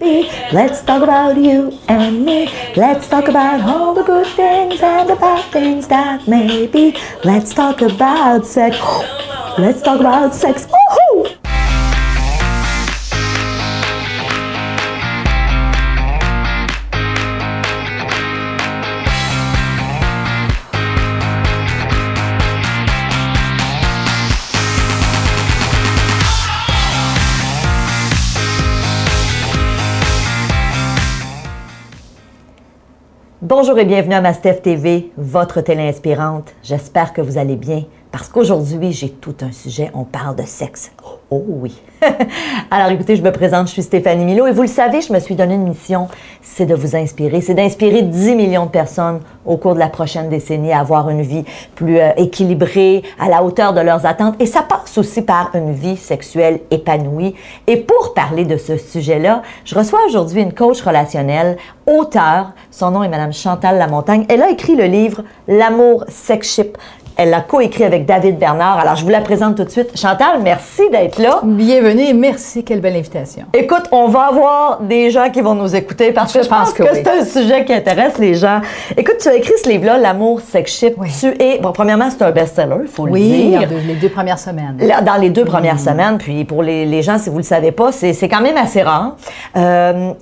be. Let's talk about you and me. Let's talk about all the good things and the bad things that may be. Let's talk about sex. Let's talk about sex. Bonjour et bienvenue à Mastef TV, votre télé inspirante. J'espère que vous allez bien parce qu'aujourd'hui, j'ai tout un sujet. On parle de sexe. Oh oui. Alors écoutez, je me présente, je suis Stéphanie Milo et vous le savez, je me suis donné une mission, c'est de vous inspirer, c'est d'inspirer 10 millions de personnes au cours de la prochaine décennie à avoir une vie plus euh, équilibrée, à la hauteur de leurs attentes. Et ça passe aussi par une vie sexuelle épanouie. Et pour parler de ce sujet-là, je reçois aujourd'hui une coach relationnelle, auteure. Son nom est Madame Chantal Lamontagne. Elle a écrit le livre L'amour sex ship elle l'a coécrit avec David Bernard. Alors, je vous la présente tout de suite. Chantal, merci d'être là. Bienvenue et merci. Quelle belle invitation. Écoute, on va avoir des gens qui vont nous écouter parce que je, pense, que, c'est un sujet qui intéresse les gens. Écoute, tu as écrit ce livre-là, L'amour sex ship. Tu es, bon, premièrement, c'est un best-seller, il faut le dire. Oui, les deux premières semaines. Dans les deux premières semaines. Puis pour les, les, gens, si vous ne le savez pas, c'est quand même assez rare. Euh,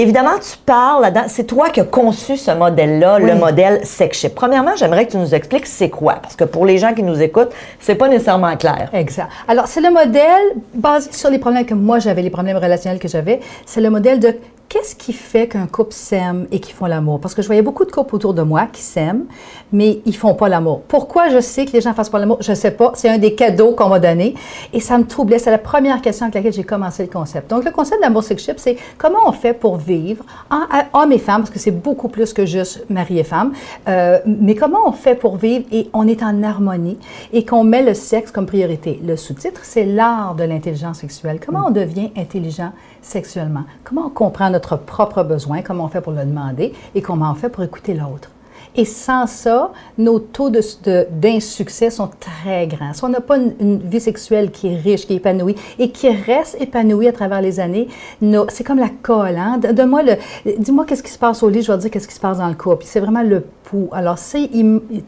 Évidemment, tu parles là-dedans, c'est toi qui as conçu ce modèle-là, le modèle SexShip. Premièrement, j'aimerais que tu nous expliques c'est quoi, parce que pour les gens qui nous écoutent, c'est pas nécessairement clair. Exact. Alors, c'est le modèle basé sur les problèmes que moi j'avais, les problèmes relationnels que j'avais. C'est le modèle de qu'est-ce qui fait qu'un couple s'aime et qu'ils font l'amour? Parce que je voyais beaucoup de couples autour de moi qui s'aiment, mais ils font pas l'amour. Pourquoi je sais que les gens fassent pas l'amour? Je sais pas. C'est un des cadeaux qu'on m'a donné. Et ça me troublait. C'est la première question avec laquelle j'ai commencé le concept. Donc, le concept de l'amour sexuel, c'est comment on fait pour vivre, en, hommes et femmes, parce que c'est beaucoup plus que juste mari et femme, euh, mais comment on fait pour vivre et on est en harmonie et qu'on met le sexe comme priorité? Le sous-titre, c'est l'art de l'intelligence sexuelle. Comment on devient intelligent sexuellement? Comment on comprend notre propre besoin, comment on fait pour le demander et comment on fait pour écouter l'autre? Et sans ça, nos taux d'insuccès de, sont très grands. Si on n'a pas une, vie sexuelle qui est riche, qui est épanouie et qui reste épanouie à travers les années, c'est comme la colle. Hein? Donne-moi le, dis-moi qu'est-ce qui se passe au lit, je vais te dire qu'est-ce qui se passe dans le couple. C'est vraiment le alors, si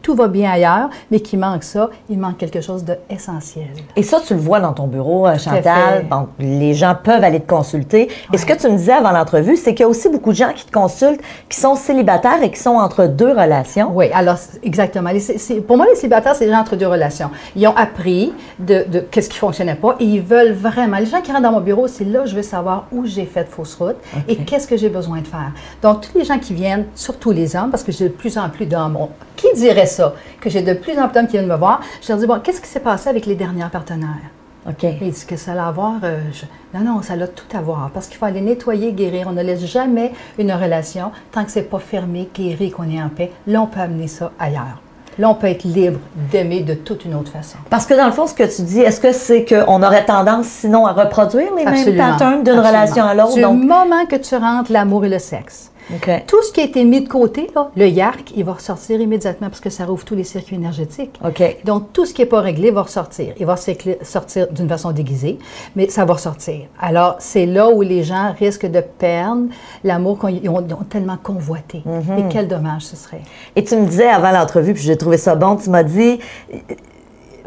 tout va bien ailleurs, mais qu'il manque ça, il manque quelque chose d'essentiel. Et ça, tu le vois dans ton bureau, euh, Chantal. les gens peuvent aller te consulter. Et ce que tu me disais avant l'entrevue, c'est qu'il y a aussi beaucoup de gens qui te consultent, qui sont célibataires et qui sont entre deux relations. Oui, alors, exactement. pour moi, les célibataires, c'est les gens entre deux relations. Ils ont appris de, de qu'est-ce qui fonctionnait pas et ils veulent vraiment. Les gens qui rentrent dans mon bureau, c'est là je veux savoir où j'ai fait de fausse route et qu'est-ce que j'ai besoin de faire. Donc, tous les gens qui viennent, surtout les hommes, parce que j'ai de plus en plus d'hommes. Qui dirait ça? Que j'ai de plus en plus d'hommes qui viennent me voir. Je leur dis, bon, qu'est-ce qui s'est passé avec les derniers partenaires? OK. Ils disent que ça a à voir. Euh, non, non, ça a tout à voir. Parce qu'il faut aller nettoyer, guérir. On ne laisse jamais une relation tant que c'est pas fermé, guéri, qu'on est en paix. Là, on peut amener ça ailleurs. Là, on peut être libre d'aimer de toute une autre façon. Parce que dans le fond, ce que tu dis, est-ce que c'est qu'on aurait tendance sinon à reproduire les mêmes patterns d'une relation à l'autre? Du moment que tu rentres l'amour et le sexe, tout ce qui a été mis de côté, le yark, il va ressortir immédiatement parce que ça rouvre tous les circuits énergétiques. Donc, tout ce qui n'est pas réglé va ressortir. Il va sortir d'une façon déguisée, mais ça va ressortir. Alors, c'est là où les gens risquent de perdre l'amour qu'ils ont, tellement convoité. Mhm. Et quel dommage ce serait. Et tu me disais avant l'entrevue, puis j'ai trouvé ça bon, tu m'as dit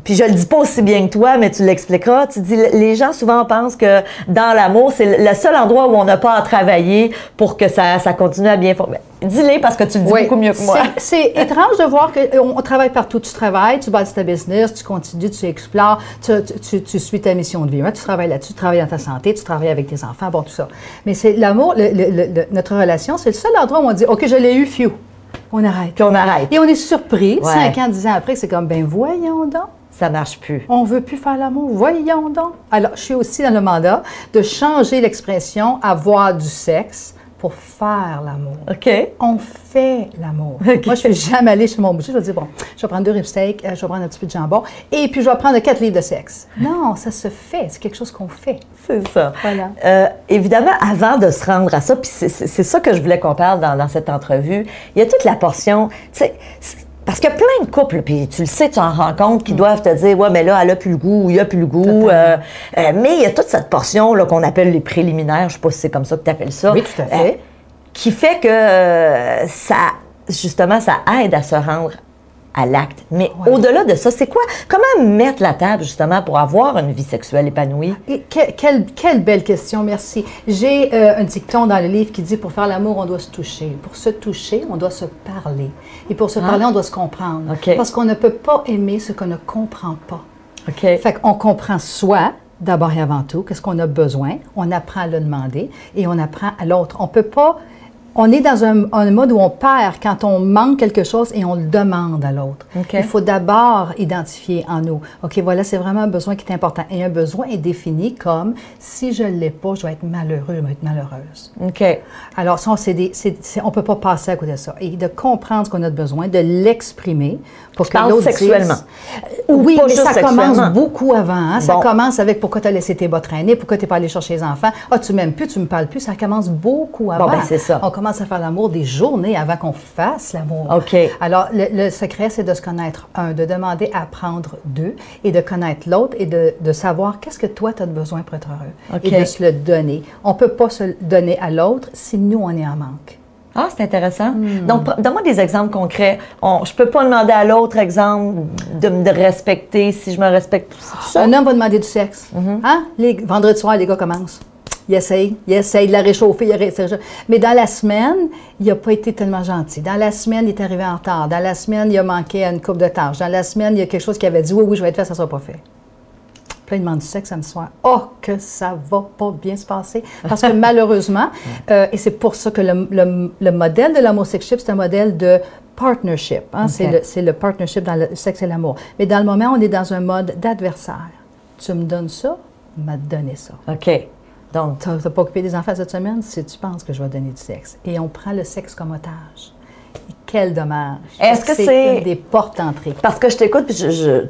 puis je le dis pas aussi bien que toi, mais tu l'expliqueras. Tu dis, les gens souvent pensent que dans l'amour, c'est le seul endroit où on n'a pas à travailler pour que ça, ça continue à bien fonctionner. Dis-les parce que tu le dis beaucoup mieux que moi. C'est étrange de voir qu'on travaille partout. Tu travailles, tu bâtis ta business, tu continues, tu explores, tu, tu, tu suis ta mission de vie. Tu travailles là-dessus, tu travailles dans ta santé, tu travailles avec tes enfants, bon, tout ça. Mais c'est l'amour, notre relation, c'est le seul endroit où on dit, OK, je l'ai eu, few. On arrête. Puis on arrête. Et on est surpris, cinq ans, dix ans après, c'est comme, ben voyons donc ça marche plus. On veut plus faire l'amour. Voyons donc. Alors, je suis aussi dans le mandat de changer l'expression avoir du sexe pour faire l'amour. OK. On fait l'amour. Moi, je ne vais jamais aller chez mon boucher. Je vais dire, bon, je vais prendre deux ribs steak, euh, je vais prendre un petit peu de jambon, et puis je vais prendre quatre livres de sexe. Non, ça se fait. C'est quelque chose qu'on fait. C'est ça. Voilà. Euh, évidemment, avant de se rendre à ça, puis c'est ça que je voulais qu'on parle dans, dans cette entrevue, il y a toute la portion, tu sais, Parce qu'il y a plein de couples, puis tu le sais, tu en rencontres, qui doivent te dire, ouais, mais là, elle a plus le goût, il a plus le goût. Euh, euh, mais il y a toute cette portion là, qu'on appelle les préliminaires, je sais pas si c'est comme ça que tu appelles ça. Oui, tout à fait. euh, qui fait que euh, ça, justement, ça aide à se rendre à l'acte. Mais Ouais. au-delà de ça, c'est quoi? Comment mettre la table, justement, pour avoir une vie sexuelle épanouie? Et que- quelle, quelle belle question, merci. J'ai euh, un dicton dans le livre qui dit pour faire l'amour, on doit se toucher. Pour se toucher, on doit se parler. Et pour se parler, on doit se comprendre. Ah. Parce qu'on ne peut pas aimer ce qu'on ne comprend pas. OK. Fait qu'on comprend soi, d'abord et avant tout, qu'est-ce qu'on a besoin, on apprend à le demander et on apprend à l'autre. On peut pas. On est dans un, un mode où on perd quand on manque quelque chose et on le demande à l'autre. Il faut d'abord identifier en nous. OK, voilà, c'est vraiment un besoin qui est important. Et un besoin est défini comme si je ne l'ai pas, je vais être malheureux, je vais être malheureuse. OK. Alors, ça, on ne peut pas passer à côté de ça. Et de comprendre ce qu'on a de besoin, de l'exprimer pour que parles l'autre sexuellement. Oui, Pas mais juste ça commence beaucoup avant. hein. Ça commence avec pourquoi tu as laissé tes bas traîner, pourquoi tu n'es pas allé chercher les enfants. Ah, tu m'aimes plus, tu me parles plus. Ça commence beaucoup avant. ben, c'est ça. On commence à faire l'amour des journées avant qu'on fasse l'amour. OK. Alors, le, le secret, c'est de se connaître, un, de demander à apprendre, deux, et de connaître l'autre et de, de savoir qu'est-ce que toi, tu as de besoin pour être heureux. OK. Et de se le donner. On ne peut pas se le donner à l'autre si nous, on est en manque. Ah, c'est intéressant. Hmm. Donc, donne-moi des exemples concrets. On, je peux pas demander à l'autre, exemple, de me respecter si je me respecte. Ça? Un homme va demander du sexe. Mm-hmm. Hein? Les vendredis soirs, les gars commencent. Il essaye, il essaye de la réchauffer, il. Mais dans la semaine, il n'a pas été tellement gentil. Dans la semaine, il est arrivé en retard. Dans la semaine, il a manqué à une coupe de tâches. Dans la semaine, il y a quelque chose qui avait dit Oui, oui, je vais être fait, ça ne sera pas fait. Demande du sexe samedi soir. Oh, que ça va pas bien se passer. Parce que malheureusement, euh, et c'est pour ça que le, le- le modèle de l'homosexualité, c'est un modèle de partnership. hein. C'est le- partnership dans le sexe et l'amour. Mais dans le moment, on est dans un mode d'adversaire. Tu me donnes ça, m'a donné ça. OK. Donc, Tu n'as pas occupé des enfants cette semaine? Si tu penses que je vais donner du sexe. Et on prend le sexe comme otage. Et quel dommage. Est-ce Parce que c'est- des portes d'entrée? parce que je t'écoute, puis je, je-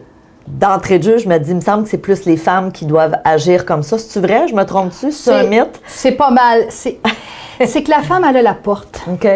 d'entrée de jeu, je me dis, il me semble que c'est plus les femmes qui doivent agir comme ça. C'est-tu vrai? Je me trompe-tu? C'est un mythe? C'est pas mal. C'est que la femme, elle a la porte. OK.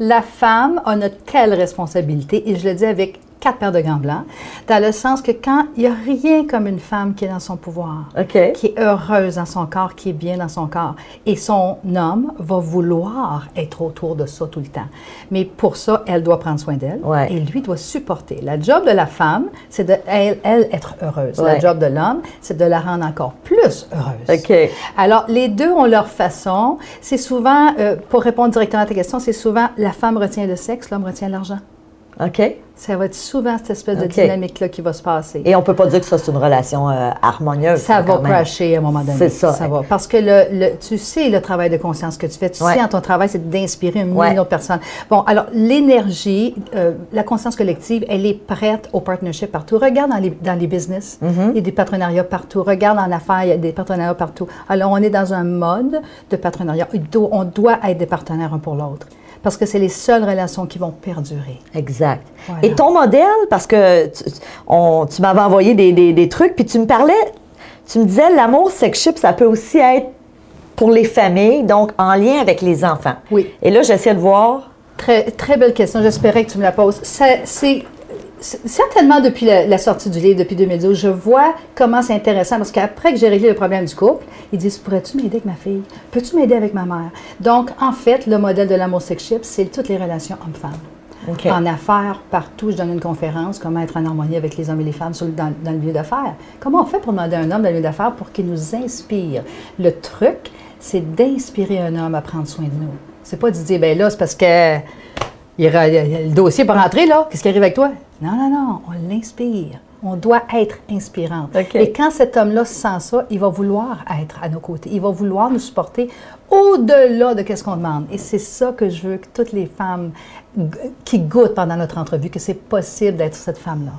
La femme a une telle responsabilité, et je le dis avec quatre paires de gants blancs, dans le sens que quand il n'y a rien comme une femme qui est dans son pouvoir, qui est heureuse dans son corps, qui est bien dans son corps, et son homme va vouloir être autour de ça tout le temps. Mais pour ça, elle doit prendre soin d'elle, Ouais. et lui doit supporter. La job de la femme, c'est de elle, elle être heureuse. Ouais. La job de l'homme, c'est de la rendre encore plus heureuse. Alors, les deux ont leur façon. C'est souvent, euh, pour répondre directement à ta question, c'est souvent la femme retient le sexe, l'homme retient l'argent. OK? Ça va être souvent cette espèce de dynamique-là qui va se passer. Et on peut pas dire que ça, c'est une relation euh, harmonieuse. ça va crasher à un moment donné. C'est ça. va. Parce que le, le- tu sais le travail de conscience que tu fais. Tu Ouais. sais, en ton travail, c'est d'inspirer un Ouais. million de personnes. Bon, alors, l'énergie, euh, la conscience collective, elle est prête au partnership partout. Regarde dans les, dans les business, Mm-hmm. il y a des partenariats partout. Regarde en affaires, il y a des partenariats partout. Alors, on est dans un mode de partenariat. On doit être des partenaires un pour l'autre. Parce que c'est les seules relations qui vont perdurer. Exact. Voilà. Et ton modèle, parce que tu, tu m'avais envoyé des, des- des trucs, puis tu me parlais, tu me disais, l'amour sex ship, ça peut aussi être pour les familles, donc en lien avec les enfants. Oui. Et là, j'essaie de voir. Très, très belle question. J'espérais que tu me la poses. C'est- certainement depuis la, la sortie du livre, depuis 2012, je vois comment c'est intéressant parce qu'après que j'ai réglé le problème du couple, ils disent Pourrais-tu m'aider avec ma fille? Peux-tu m'aider avec ma mère? Donc, en fait, le modèle de l'amour sexuel, c'est toutes les relations hommes-femmes. OK. En affaires, partout, je donne une conférence, comment être en harmonie avec les hommes et les femmes sur dans le milieu d'affaires. Comment on fait pour demander à un homme dans le milieu d'affaires pour qu'il nous inspire? Le truc, c'est d'inspirer un homme à prendre soin de nous. C'est pas de dire, ben là, c'est parce que il le dossier pas rentré, là. Qu'est-ce qui arrive avec toi? Non, non, non, on l'inspire. On doit être inspirant. OK. Et quand cet homme-là sent ça, il va vouloir être à nos côtés. Il va vouloir nous supporter au-delà de ce qu'on demande. Et c'est ça que je veux que toutes les femmes qui goûtent pendant notre entrevue, que c'est possible d'être cette femme-là.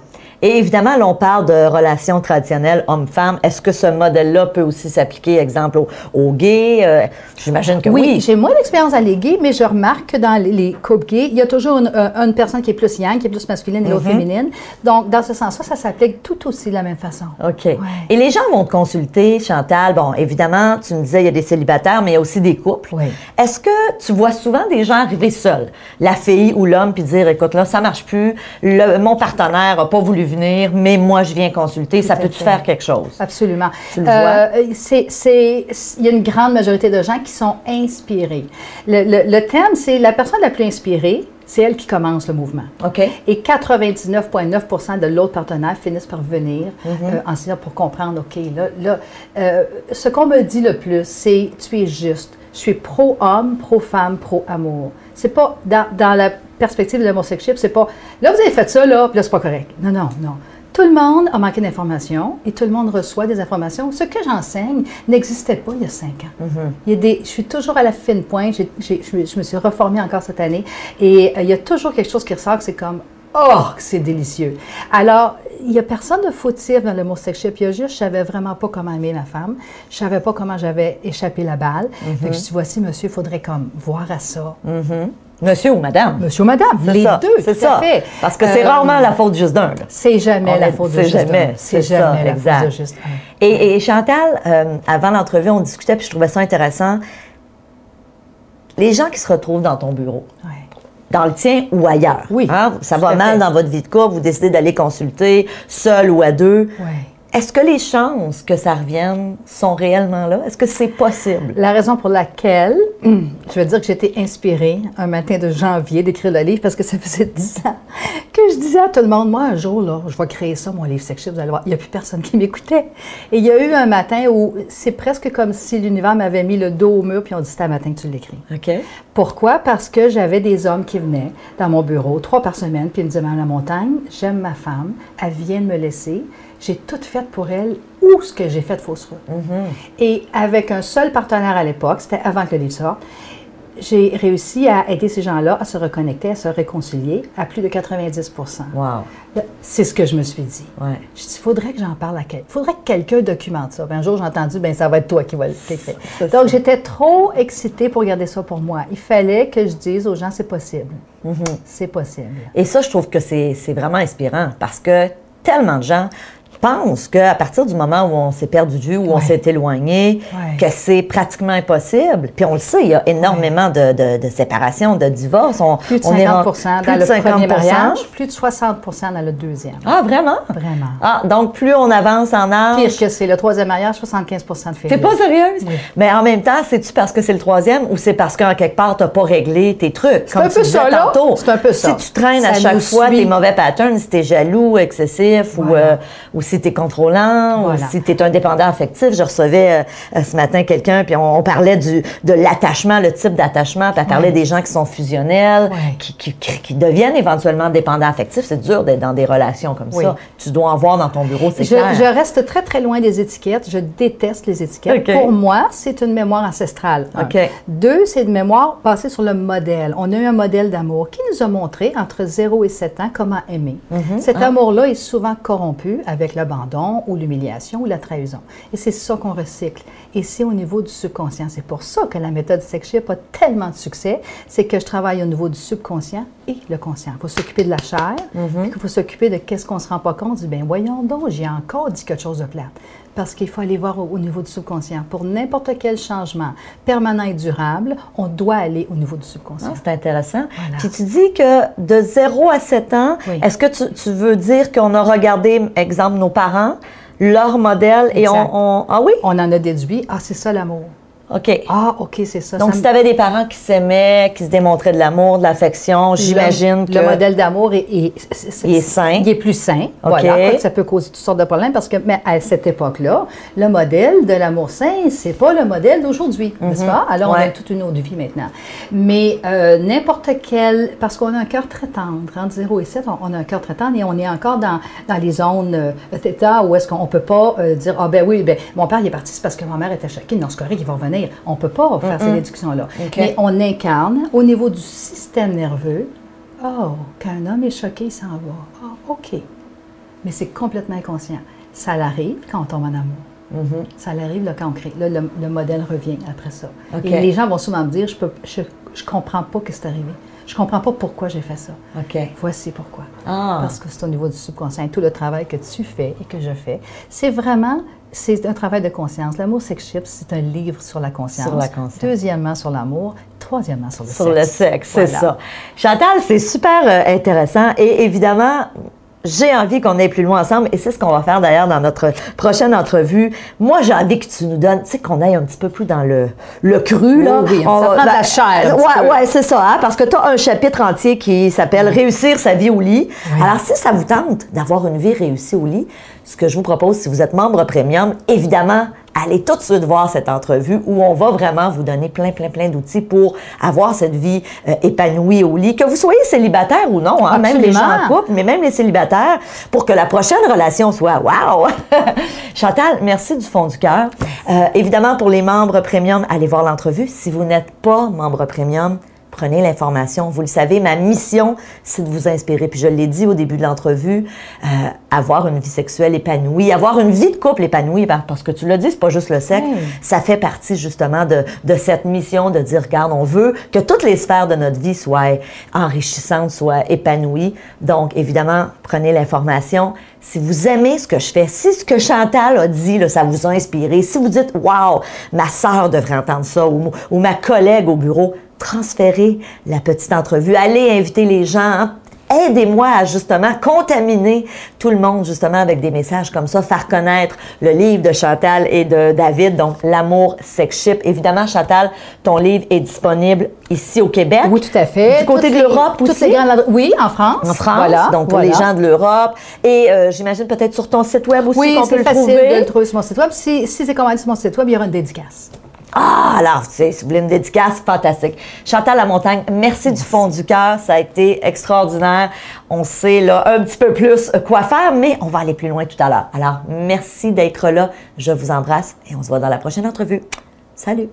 Et évidemment, là, on parle de relations traditionnelles homme-femme. Est-ce que ce modèle-là peut aussi s'appliquer, exemple, aux, aux gays? Euh, J'imagine que oui. Oui, j'ai moins d'expérience dans les gays, mais je remarque que dans les, les couples gays, il y a toujours une, euh, une personne qui est plus yang, qui est plus masculine et l'autre féminine. Donc, dans ce sens-là, ça s'applique tout aussi de la même façon. OK. Et les gens vont te consulter, Chantal. Bon, évidemment, tu me disais, il y a des célibataires, mais il y a aussi des couples. Oui. Est-ce que tu vois souvent des gens arriver seuls? La fille ou l'homme puis dire écoute là ça marche plus, le- mon partenaire a pas voulu venir, mais moi je viens consulter, ça peut-tu faire quelque chose? Absolument. Tu le Euh, c'est, c'est- il y a une grande majorité de gens qui sont inspirés. Le, le- le thème, c'est la personne la plus inspirée, c'est elle qui commence le mouvement. Ok. Et 99,9% de l'autre partenaire finissent par venir euh, en se disant pour comprendre, OK, là, là euh, ce qu'on me dit le plus, c'est tu es juste. Je suis pro-homme, pro-femme, pro-amour. C'est pas dans, dans la perspective de l'homosexualité, c'est pas là, vous avez fait ça, là, puis là, c'est pas correct. Non, non, non. Tout le monde a manqué d'informations et tout le monde reçoit des informations. Ce que j'enseigne n'existait pas il y a cinq ans. il y a des, je suis toujours à la fine pointe. Je, me- je me suis reformée encore cette année et euh, il y a toujours quelque chose qui ressort c'est comme Oh, c'est délicieux. Alors, il n'y a personne de fautif dans le mot sex Il y a juste, je savais vraiment pas comment aimer ma femme. Je savais pas comment j'avais échappé la balle. Fait que je dis, voici, monsieur, il faudrait comme voir à ça. Monsieur ou madame? Monsieur ou madame, C'est les ça, deux, c'est ça. fait. Parce que c'est Euh, rarement la faute juste d'un. C'est jamais la est- faute de juste jamais, un. C'est jamais la exact. faute de juste un. Et, et Chantal, euh, avant l'entrevue, on discutait, puis je trouvais ça intéressant. Les gens qui se retrouvent dans ton bureau, Ouais. Dans le tien ou ailleurs, Oui, hein, ça va mal fait. dans votre vie de couple, vous décidez d'aller consulter, seul ou à deux. Ouais. Est-ce que les chances que ça revienne sont réellement là? Est-ce que c'est possible? La raison pour laquelle, je veux dire que j'étais inspirée un matin de janvier d'écrire le livre parce que ça faisait 10 ans que je disais à tout le monde, moi, un jour, là, je vais créer ça, mon livre sexuel, vous allez voir. Il n'y a plus personne qui m'écoutait. Et il y a eu un matin où c'est presque comme si l'univers m'avait mis le dos au mur puis on dit, c'est un matin que tu l'écris. OK. Pourquoi? Parce que j'avais des hommes qui venaient dans mon bureau, trois par semaine, puis ils me disaient, Madame la montagne, j'aime ma femme, elle vient de me laisser, j'ai tout fait pour elle, où ce que j'ai fait de fausse route. Et avec un seul partenaire à l'époque, c'était avant que le livre sorte, j'ai réussi à aider ces gens-là à se reconnecter, à se réconcilier à plus de 90 Wow. C'est ce que je me suis dit. Ouais. Je dis, il faudrait que j'en parle à quelqu'un. Il faudrait que quelqu'un documente ça. Puis un jour, j'ai entendu, ben ça va être toi qui va l'écrire. C'est Donc, j'étais trop excitée pour garder ça pour moi. Il fallait que je dise aux gens, c'est possible. Mm-hmm. C'est possible. Et ça, je trouve que c'est c'est vraiment inspirant parce que tellement de gens pensent qu'à partir du moment où on s'est perdu vue, où on s'est éloigné, Ouais. que c'est pratiquement impossible. Puis on le sait, il y a énormément de, de, de séparations, de divorces. On, Plus de on est 50 en- dans plus de le premier 50%. mariage, plus de 60% dans le deuxième. Ah, vraiment? Vraiment. Ah, donc plus on avance en âge. Pire que c'est le troisième mariage, 75% de filles. T'es pas sérieuse? Oui. Mais en même temps, c'est-tu parce que c'est le troisième ou c'est parce qu'en quelque part, t'as pas réglé tes trucs? C'est un peu ça, là. C'est un peu ça. Si tu traînes à chaque fois suit. tes mauvais patterns, si t'es jaloux, excessif ou, euh, ou si t'es contrôlant Voilà. ou si t'es un dépendant affectif. Je recevais euh, ce matin quelqu'un, puis on, on parlait du, de l'attachement, le type d'attachement, puis elle parlait des gens qui sont fusionnels, Ouais. qui, qui, deviennent éventuellement dépendants affectifs. C'est dur d'être dans des relations comme Oui. ça. Tu dois en voir dans ton bureau, c'est Je, clair. je reste très, très loin des étiquettes. Je déteste les étiquettes. Pour moi, c'est une mémoire ancestrale. Deux, c'est une mémoire basée sur le modèle. On a eu un modèle d'amour qui nous a montré, entre 0 et 7 ans, comment aimer. Mhm. Cet Ah. amour-là est souvent corrompu avec l'abandon ou l'humiliation ou la trahison. Et c'est ça qu'on recycle. Et c'est au niveau du subconscient. C'est pour ça que la méthode SexShip a tellement de succès. C'est que je travaille au niveau du subconscient et le conscient. Il faut s'occuper de la chair, Mhm. puis il faut s'occuper de qu'est-ce qu'on ne se rend pas compte. Du bien, voyons donc, j'ai encore dit quelque chose de plate. Parce qu'il faut aller voir au, au niveau du subconscient. Pour n'importe quel changement permanent et durable, on doit aller au niveau du subconscient. Ah, c'est intéressant. Voilà. Puis tu dis que de 0 à 7 ans, Oui. est-ce que tu, tu veux dire qu'on a regardé, exemple, nos parents, leur modèle et on, on- Ah oui? On en a déduit, ah, c'est ça l'amour. OK. Ah, OK, c'est ça. Donc, ça si tu avais des parents qui s'aimaient, qui se démontraient de l'amour, de l'affection, j'imagine que. le modèle d'amour est, est- Il est sain. Il est plus sain. OK. Voilà. Quoique Ça peut causer toutes sortes de problèmes parce que mais à cette époque-là, le modèle de l'amour sain, c'est pas le modèle d'aujourd'hui, n'est-ce pas? Alors, on Mhm. A toute une autre vie maintenant. Mais euh, n'importe quel, parce qu'on a un cœur très tendre, entre 0 et 7, on, on a un cœur très tendre et on est encore dans, dans les zones euh, où est-ce qu'on peut pas euh, dire, ah ben oui, ben, mon père il est parti, c'est parce que ma mère était choquée. Non, c'est correct, il va revenir. On peut pas faire ces déductions-là. Mais on incarne au niveau du système nerveux, oh, quand un homme est choqué, il s'en va. Ah, OK. Mais c'est complètement inconscient. Ça l'arrive quand on tombe en amour. Ça l'arrive là, quand on crée. Là, le, le modèle revient après ça. Et les gens vont souvent me dire, je je comprends pas que c'est arrivé. Je comprends pas pourquoi j'ai fait ça. OK. Voici pourquoi. Ah. Parce que c'est au niveau du subconscient. Tout le travail que tu fais et que je fais, c'est vraiment, c'est un travail de conscience. L'amour sex ship, c'est un livre sur la conscience. Sur la conscience. Deuxièmement, sur l'amour. troisièmement sur le Sur sexe. le sexe, c'est Voilà. ça. Chantal, c'est super euh, intéressant et évidemment, j'ai envie qu'on aille plus loin ensemble et c'est ce qu'on va faire d'ailleurs dans notre prochaine entrevue. Moi, j'ai envie que tu nous donnes, tu sais, qu'on aille un petit peu plus dans le, le cru, là. Oui, oui, ça prend de la chair, un petit Ouais, ouais, c'est ça, hein, parce que tu as un chapitre entier qui s'appelle Réussir sa vie au lit. Alors, si ça vous tente d'avoir une vie réussie au lit, ce que je vous propose, si vous êtes membre premium, évidemment, allez tout de suite voir cette entrevue où on va vraiment vous donner plein, plein, plein d'outils pour avoir cette vie euh, épanouie au lit. Que vous soyez célibataire ou non, hein, même les gens en couple, mais même les célibataires, pour que la prochaine relation soit wow! Chantal, merci du fond du cœur. Euh, évidemment, pour les membres premium, allez voir l'entrevue. Si vous n'êtes pas membre premium, prenez l'information. Vous le savez, ma mission, c'est de vous inspirer. Puis je l'ai dit au début de l'entrevue, euh, avoir une vie sexuelle épanouie, avoir une vie de couple épanouie, par- parce que tu l'as dit, c'est pas juste le sexe. Ça fait partie justement de, de cette mission de dire, regarde, on veut que toutes les sphères de notre vie soient enrichissantes, soient épanouies. Donc, évidemment, prenez l'information. Si vous aimez ce que je fais, si ce que Chantal a dit, là, ça vous a inspiré, si vous dites, wow, ma sœur devrait entendre ça, ou, ou ma collègue au bureau, transférez la petite entrevue. Allez inviter les gens. hein. Aidez-moi à justement contaminer tout le monde justement avec des messages comme ça, faire connaître le livre de Chantal et de David, donc L'amour sex ship. Évidemment, Chantal, ton livre est disponible ici au Québec. Oui, tout à fait. Du côté Toutes de l'Europe aussi? les grandes Oui, en France. En France, Voilà, donc pour les voilà. gens de l'Europe. Et euh, j'imagine peut-être sur ton site web aussi Oui, qu'on peut c'est le facile trouver. de le trouver sur mon site web. Si, si c'est commandé sur mon site web, il y aura une dédicace. Ah, alors, tu sais, si vous voulez dédicace, fantastique. Chantal Lamontagne, merci du fond du cœur. Ça a été extraordinaire. On sait là un petit peu plus quoi faire, mais on va aller plus loin tout à l'heure. Alors, merci d'être là. Je vous embrasse et on se voit dans la prochaine entrevue. Salut!